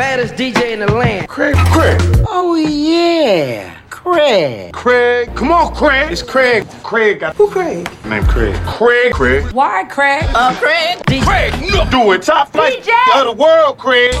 baddest DJ in the land. Craig, Craig. Oh yeah. Craig. Craig. Come on, Craig. It's Craig. Craig. Got... Who Craig? Name Craig. Craig. Craig. Why Craig? Uh, Craig. DJ. Craig. No. Do it. Top flight DJ. of the world, Craig.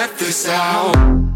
Let this out.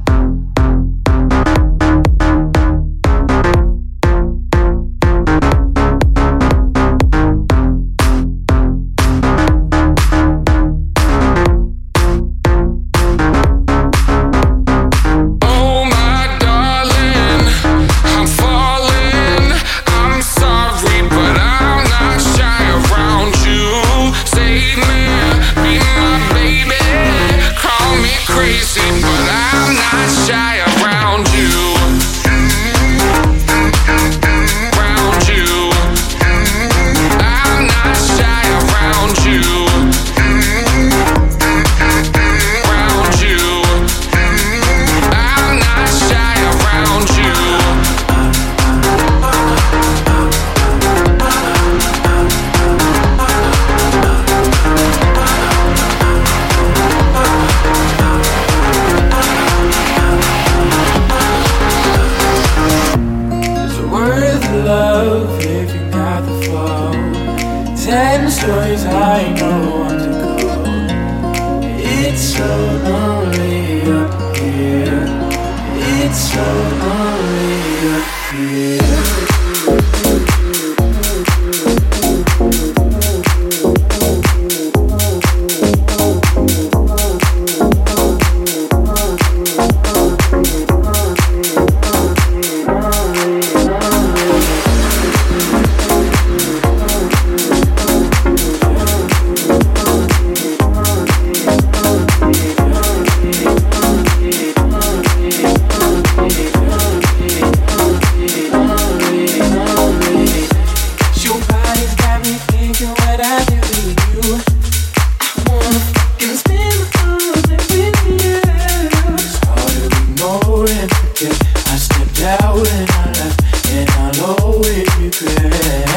you could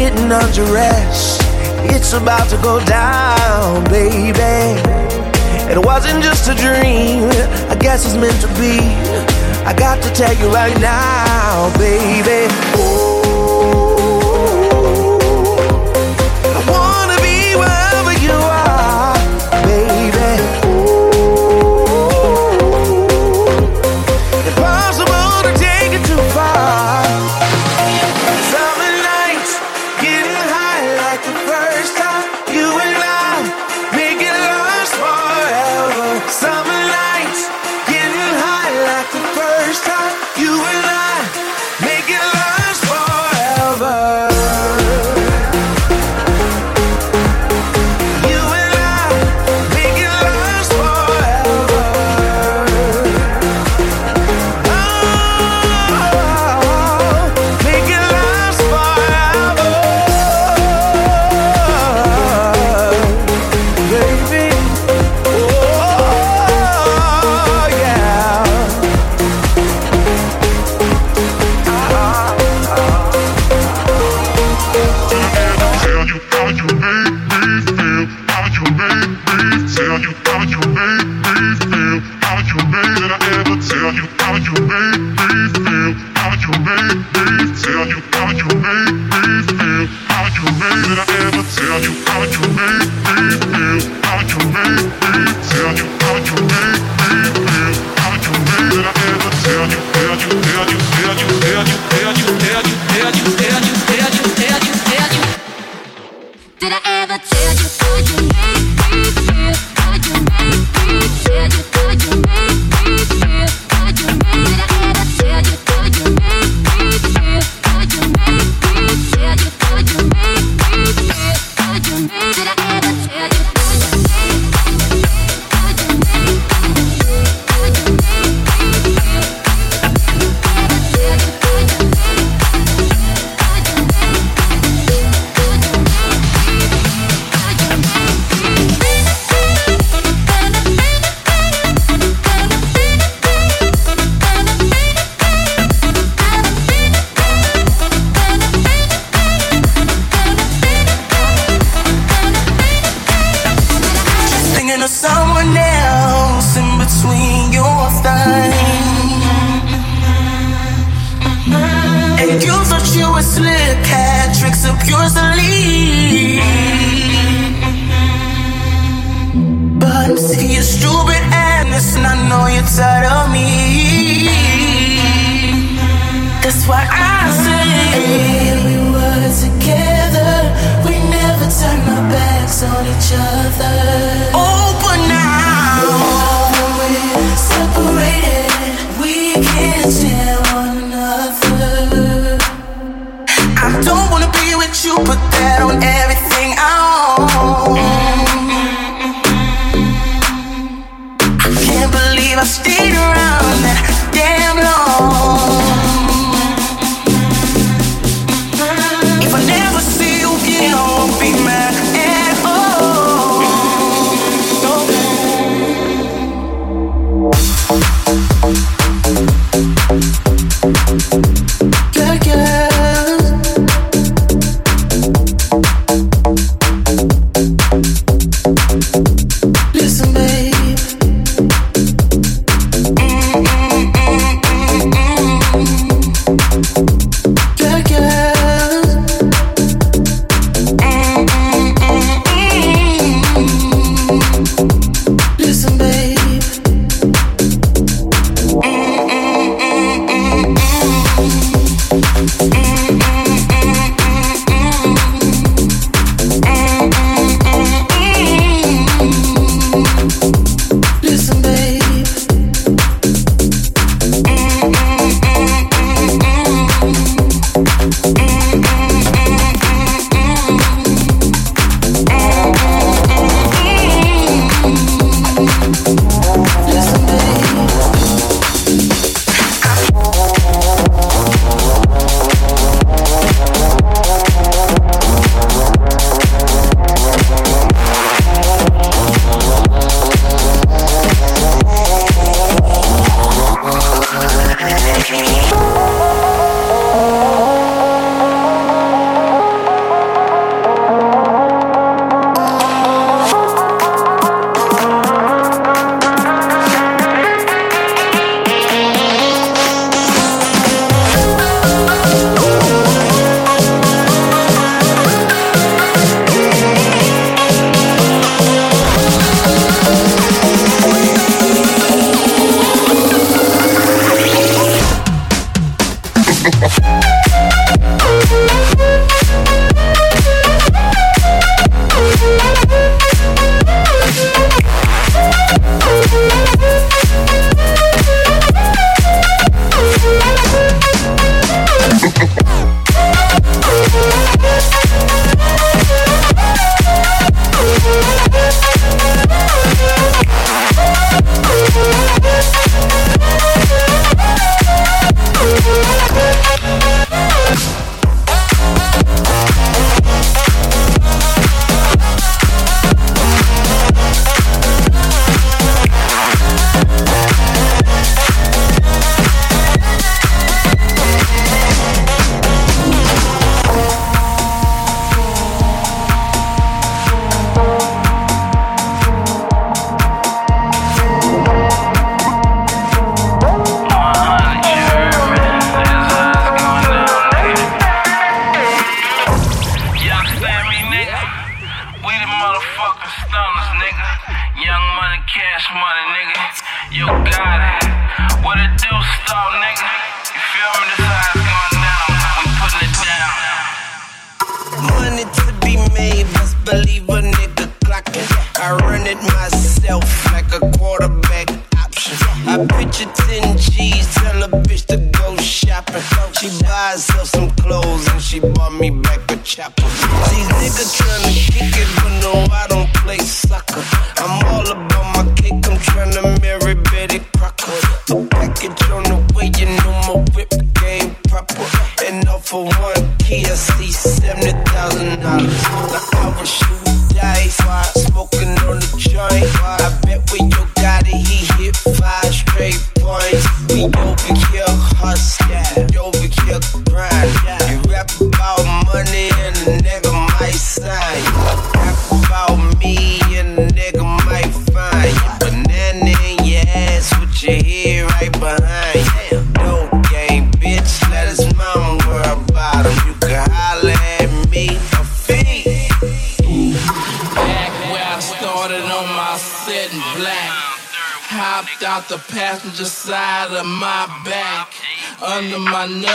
getting undressed. It's about to go down, baby. It wasn't just a dream, I guess it's meant to be. I got to tell you right now, baby. Ooh.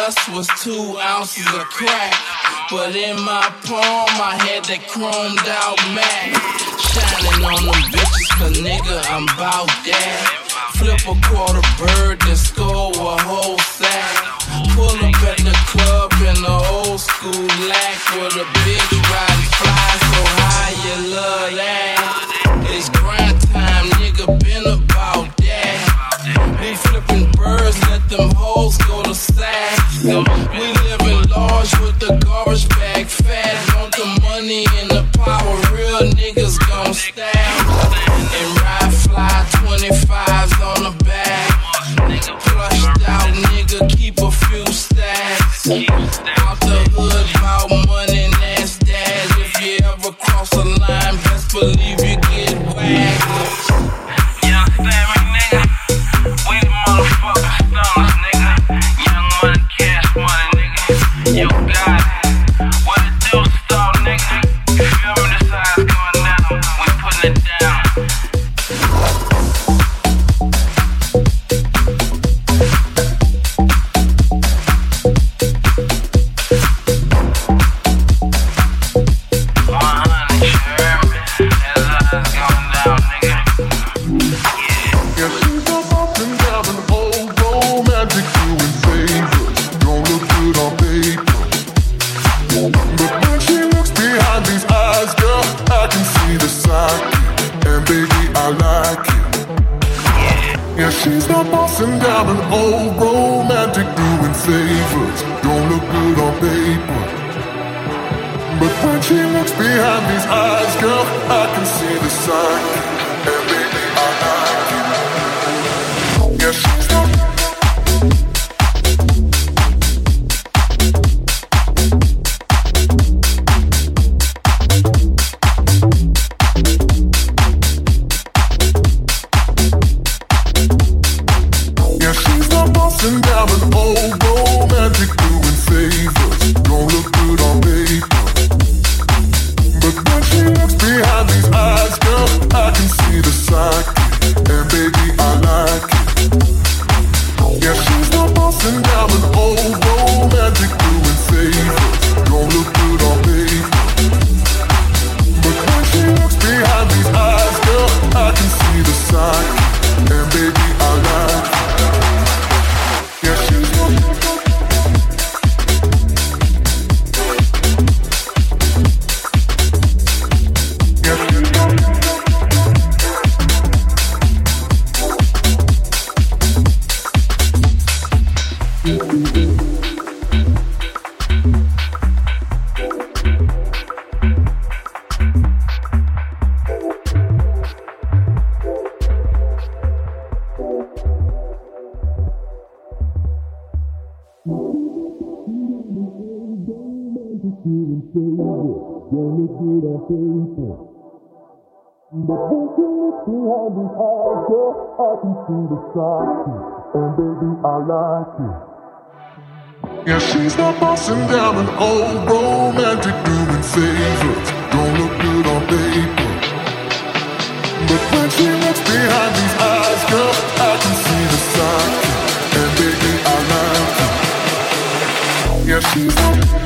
us was two ounces of crack. But in my palm, I had that chromed out Mac. Shining on them bitches, cause nigga, I'm bout that. Flip a quarter bird, then score a whole sack. Pull up at the club in the old school Lac with a bitch. ride. cars with the garbage bag fat. Want the money and the power, real niggas gon' stand. The But they can look behind the eyes, girl, I can see the side and baby, I like it. Yeah, she's not bossing down an old romantic doing favors. Don't look good on paper. But when she looks behind these eyes, girl, I can see the side and baby, I like it. Yeah, she's not.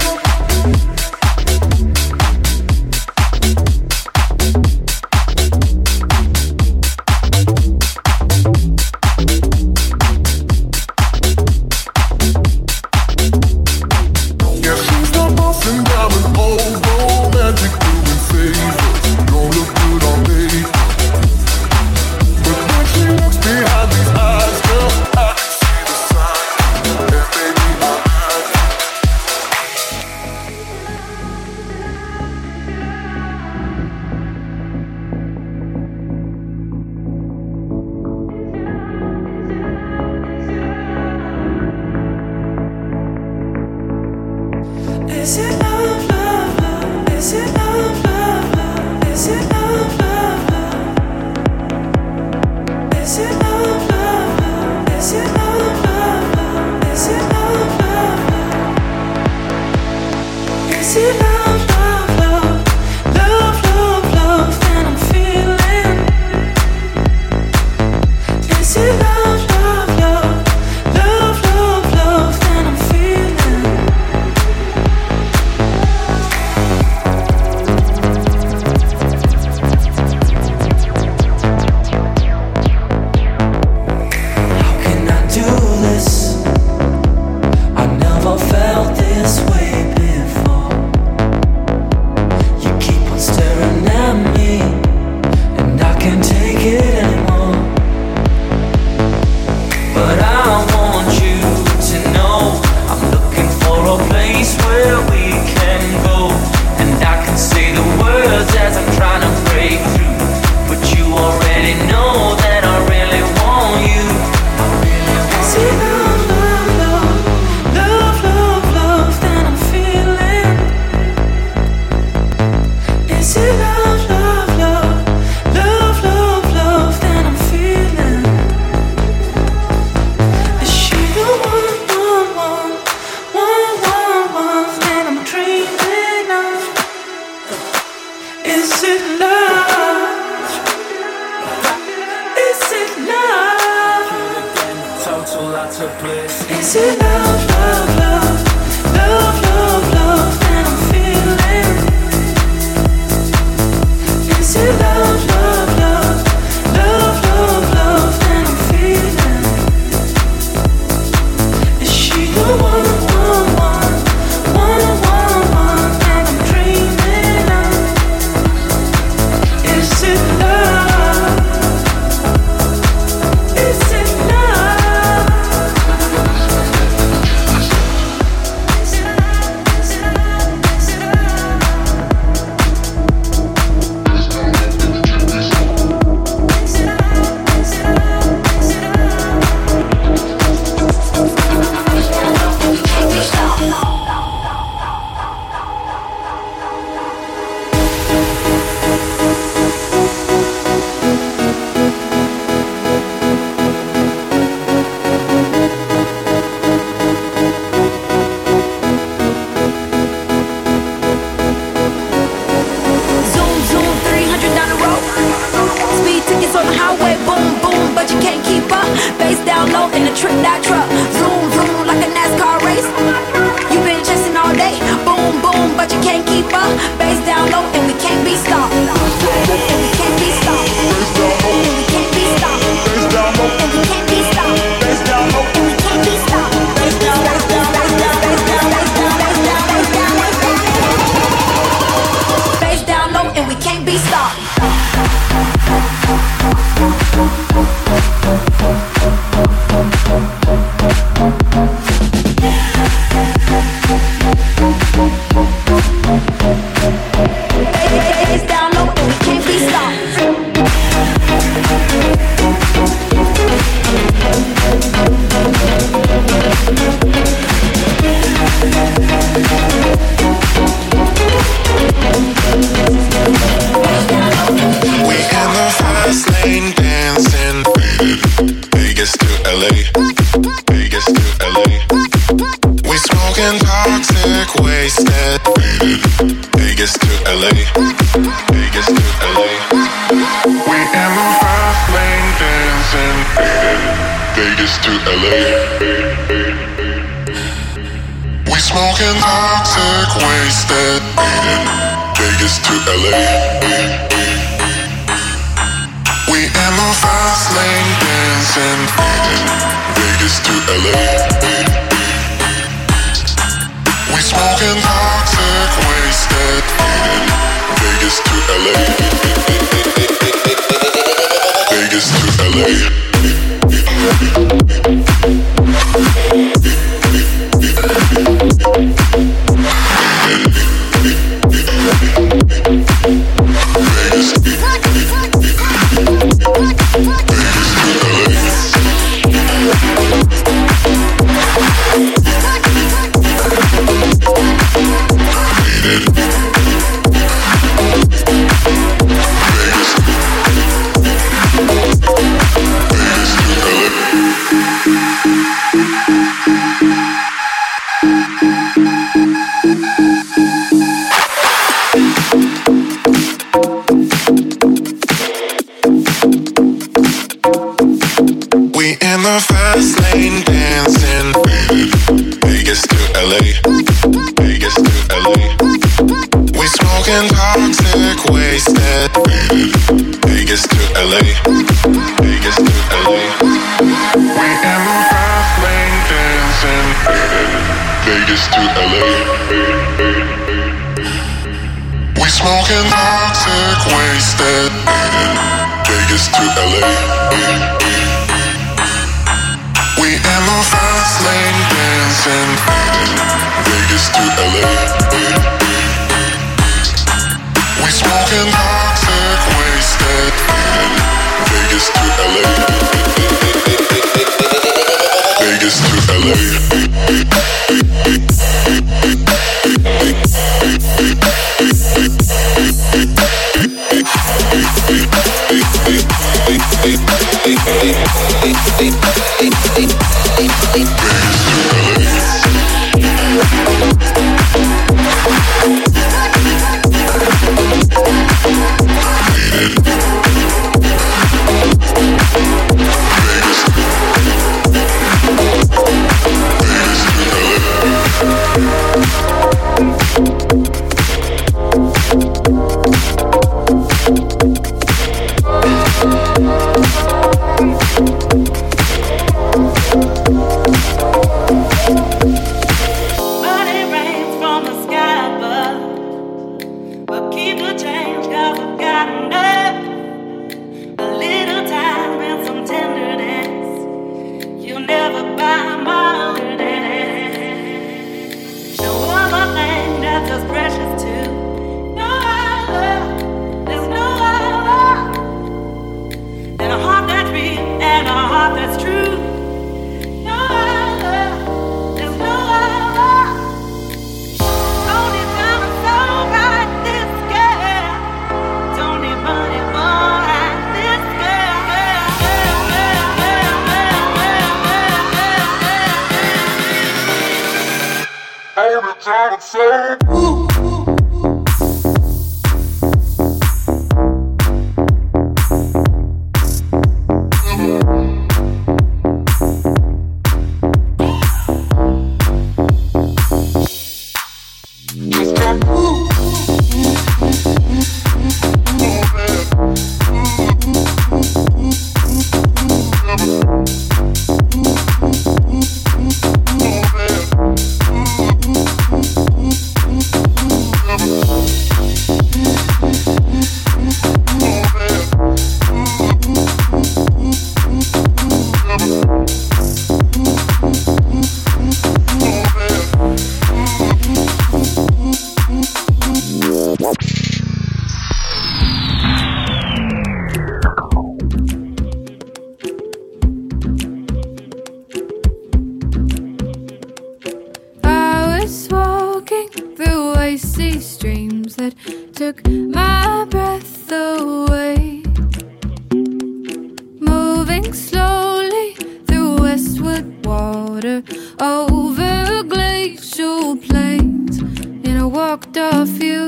water over glacial plains, and I walked off you,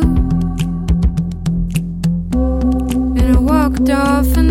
and I walked off.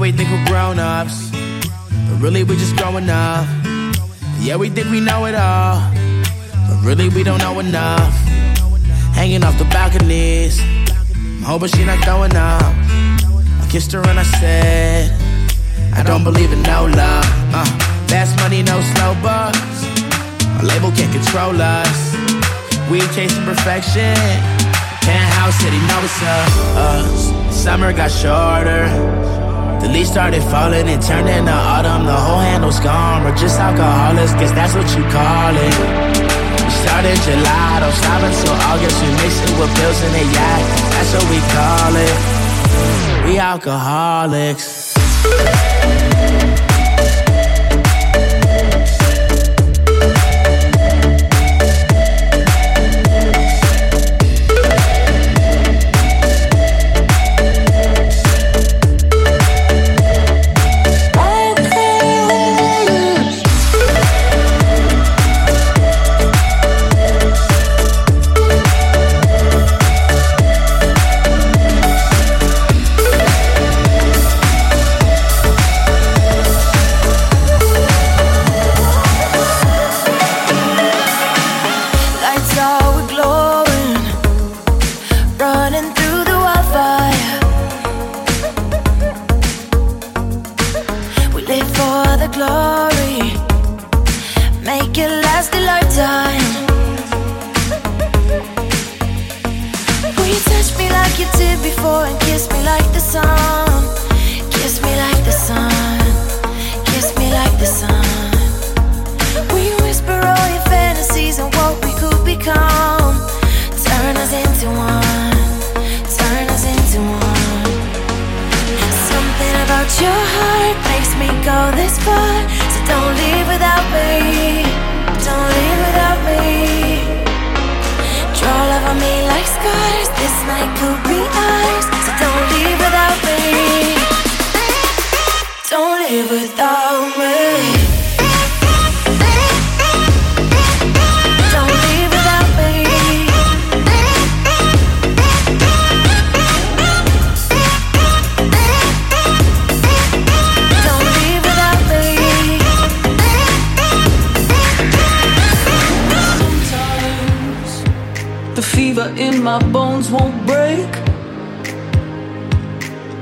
We think we're grown ups, but really we're just growing up. Yeah, we think we know it all, but really we don't know enough. Hanging off the balconies, I'm hoping she not throwing up. I kissed her and I said, I don't believe in no love. Uh, fast money, no slow bucks. A label can't control us. We chasing perfection. Penthouse city, know it's up. Uh, summer got shorter. The leaves started falling and turned into autumn. The whole handle's gone. We're just alcoholics, guess that's what you call it. We started July, don't stop until August. We mix it with pills and a yak. That's what we call it. We alcoholics. Go this far. So don't leave without me, don't leave without me. Draw love on me like scars. This night could be ours. So don't leave without me. Don't leave without my bones won't break.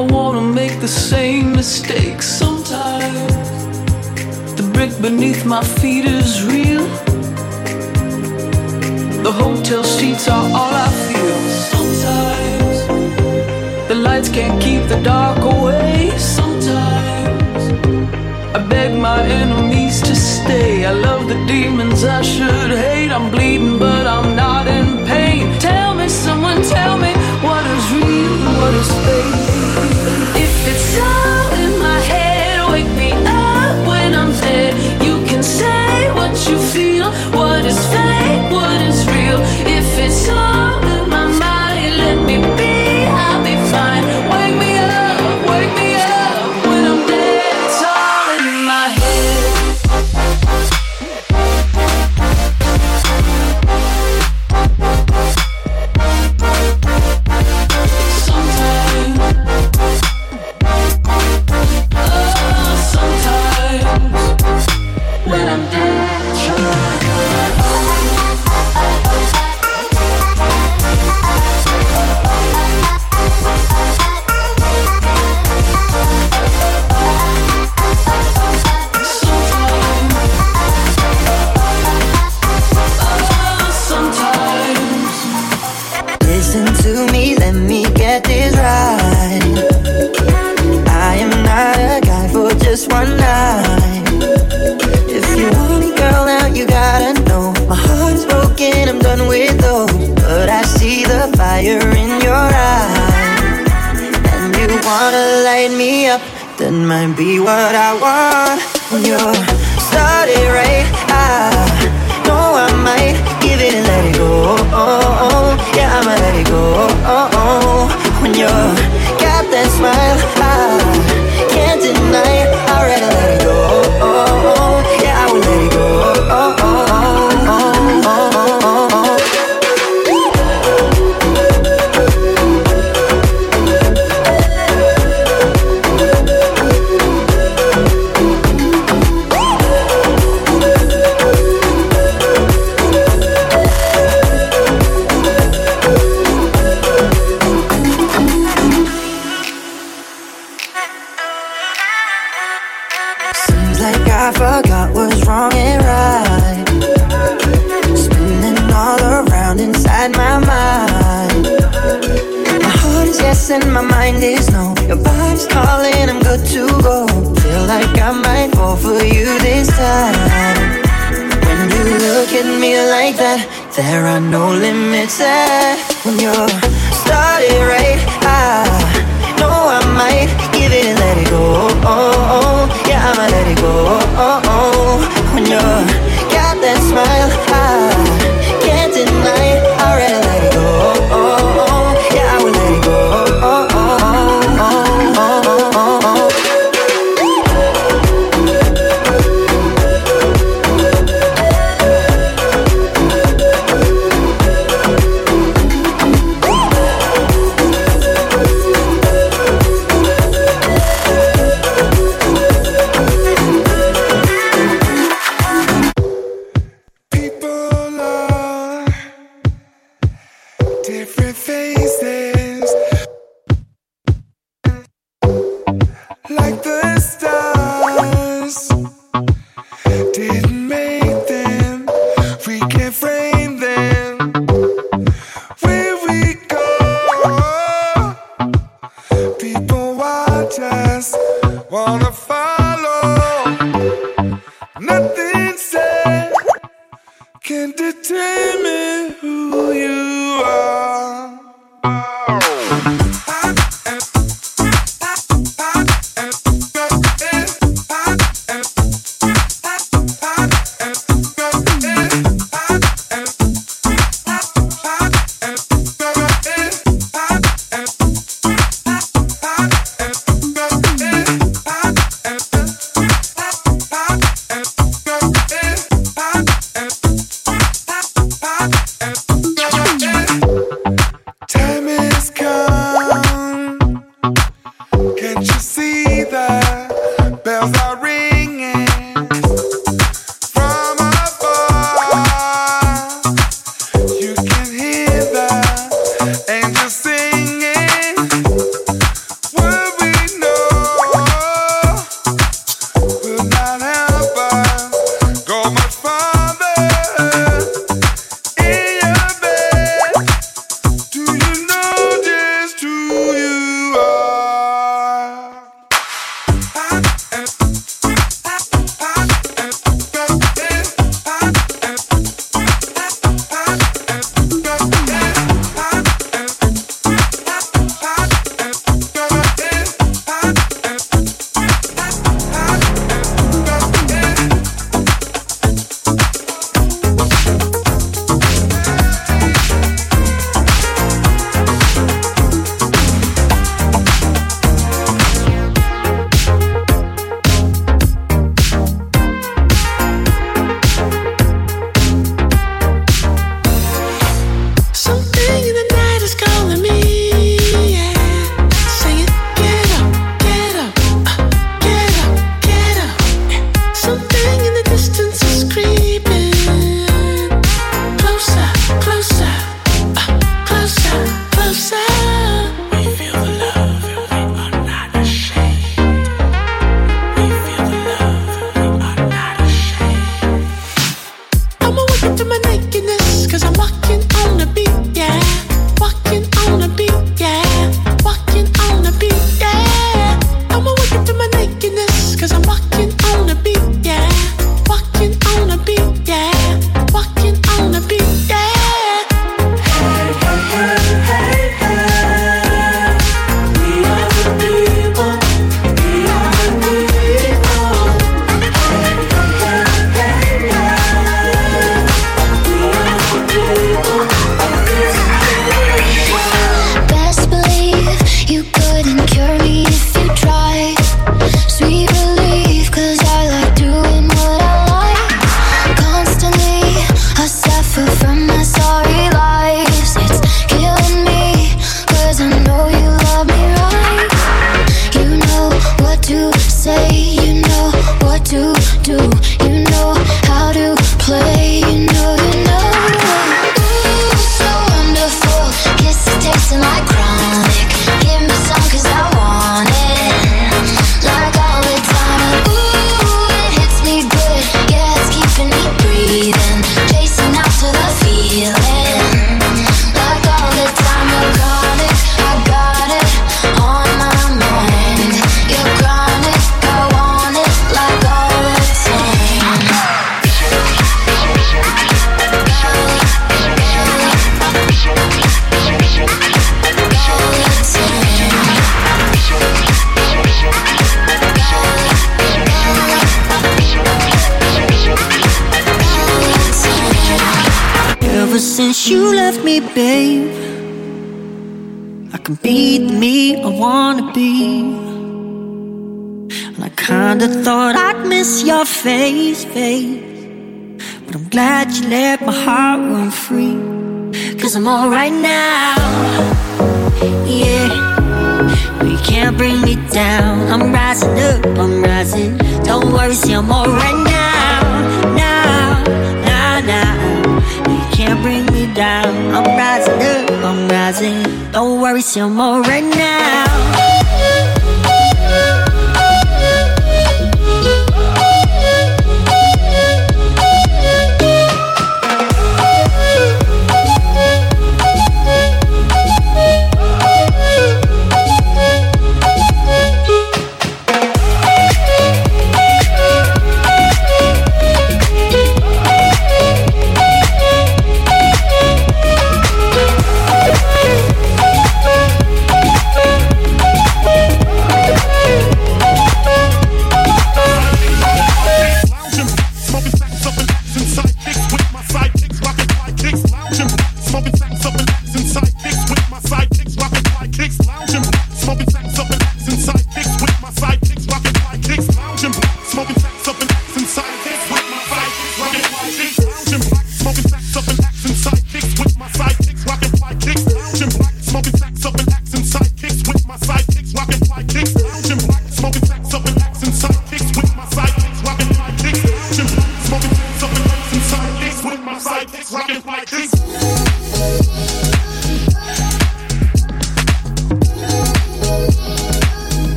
I wanna make the same mistakes sometimes. The brick beneath my feet is real. The hotel sheets are all I feel. Sometimes the lights can't keep the dark away. Sometimes I beg my enemies to stay. I love the demons I should hate. I'm bleeding, but I'm not in tell me what is real, what is fake. If it's all in my head, wake me up when I'm dead. You can say what you feel, what is fake, what is real. That might be what I want. When you're started right, I know I might give it and let it go. Yeah, I'ma let it go. When you got that smile, I can't deny there are no limits there. When you're started right, since you left me, babe. I can be the me I wanna be. And I kinda thought I'd miss your face, face. But I'm glad you let my heart run free. Cause I'm alright now. Yeah. You can't bring me down. I'm rising up, I'm rising. Don't worry, see, I'm alright now. can't bring me down. I'm rising up, I'm rising. Don't worry, some more right now.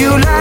you like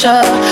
something